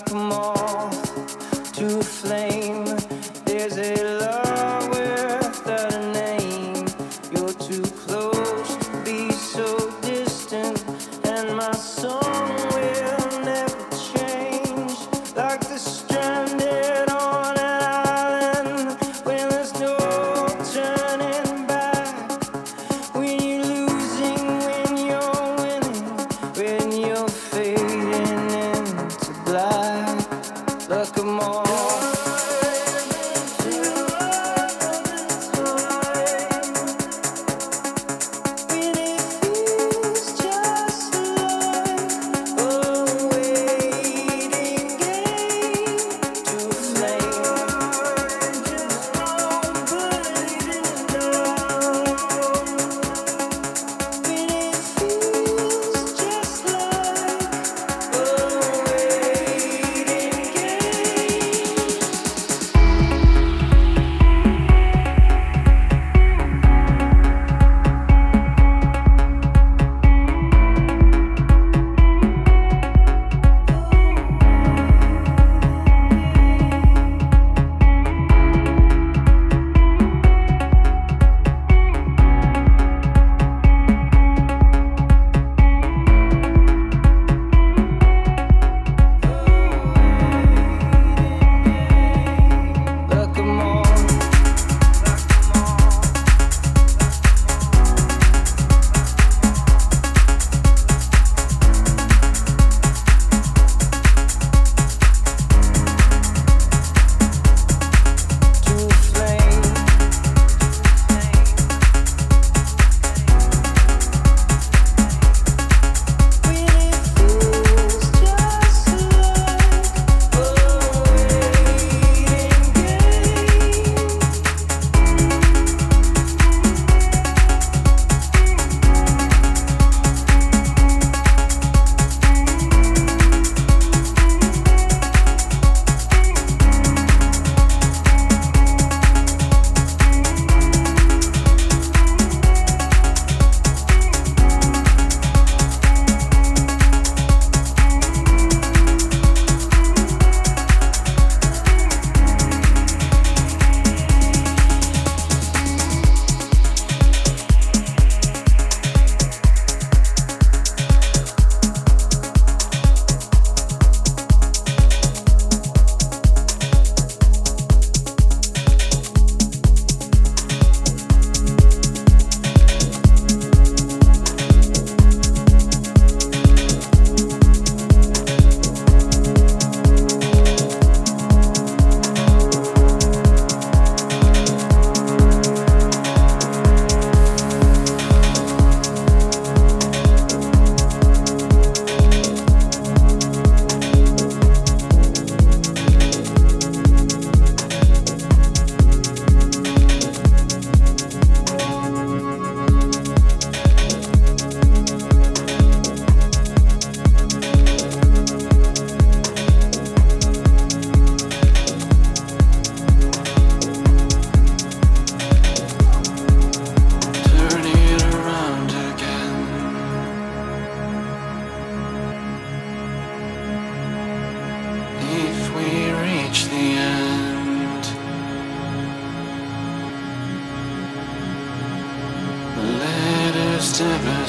come on.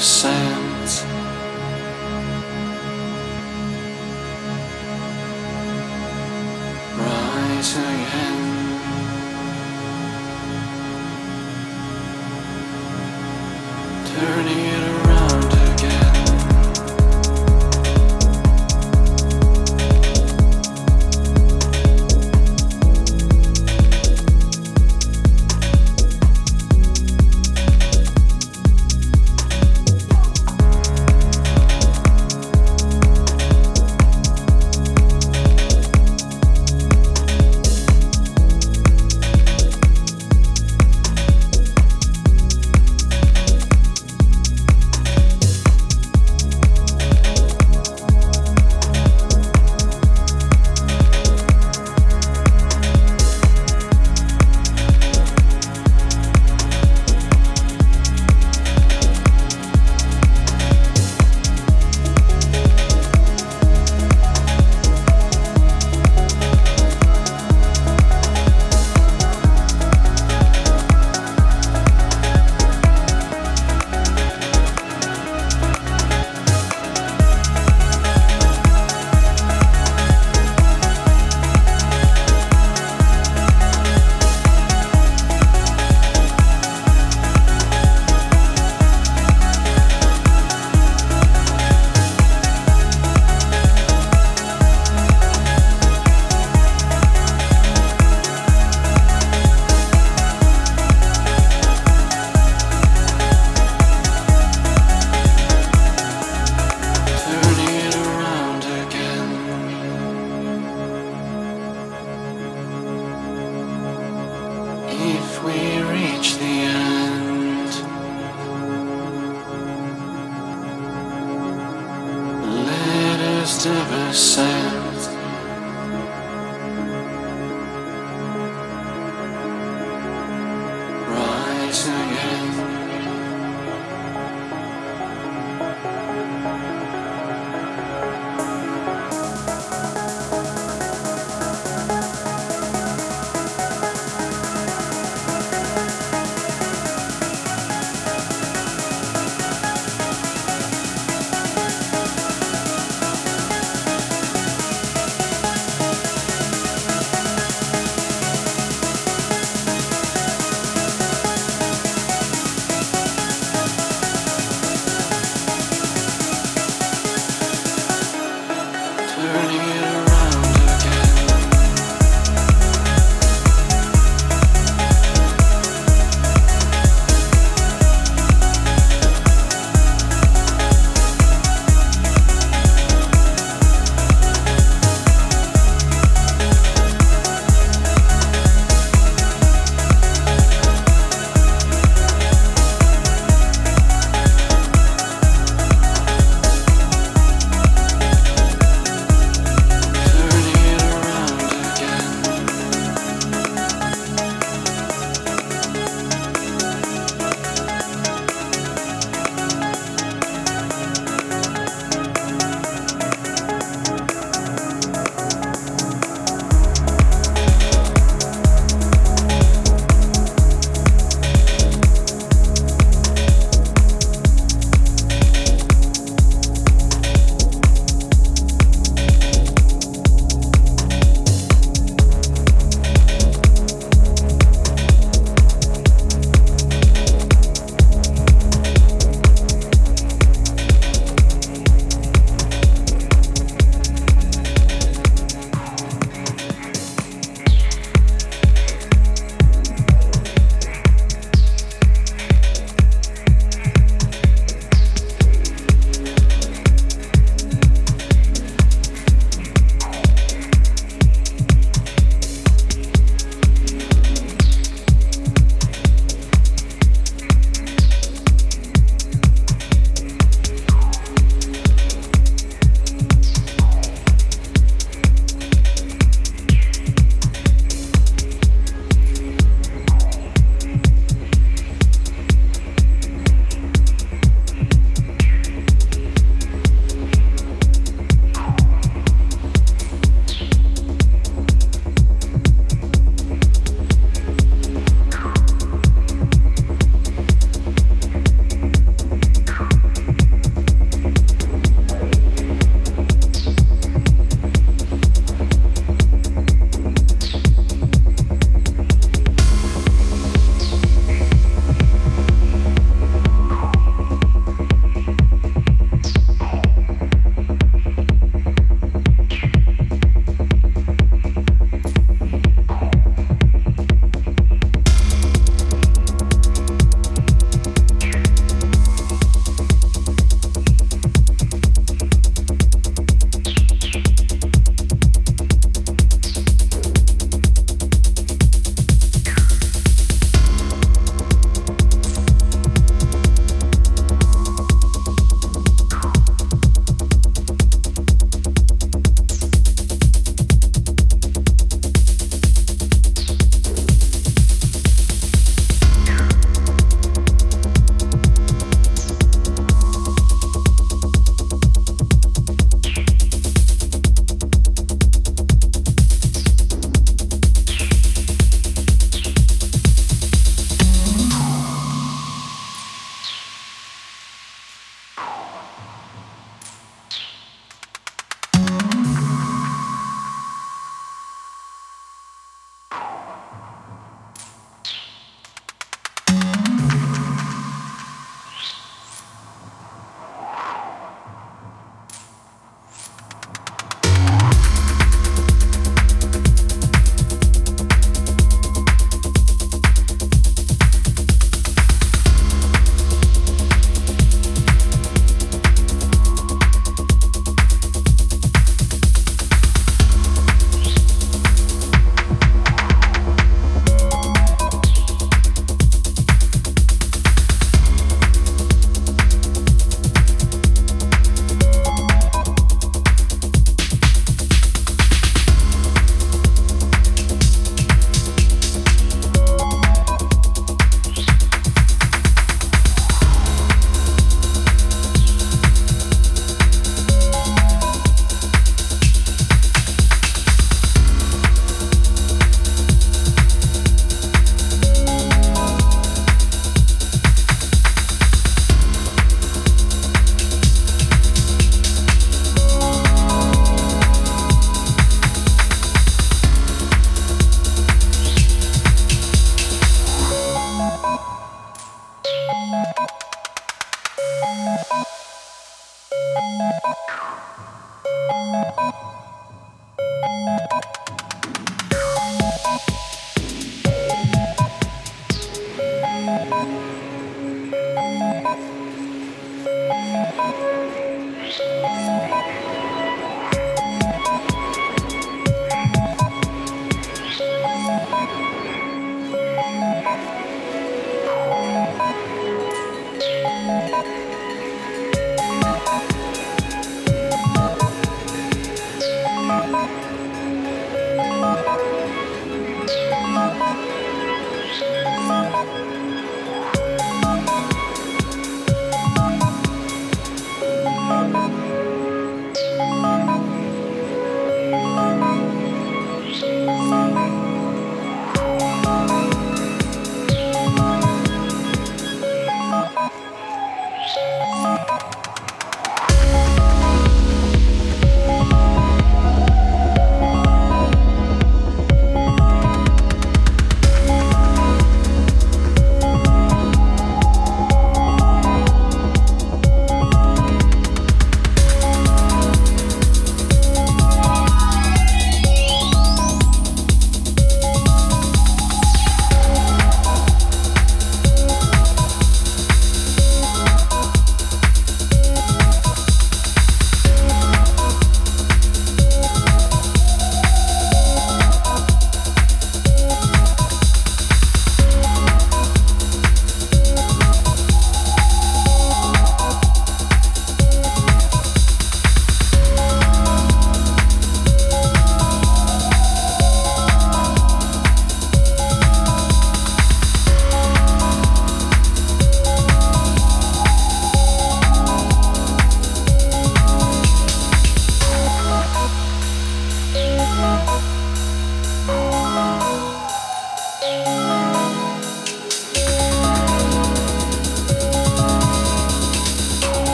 sand. if we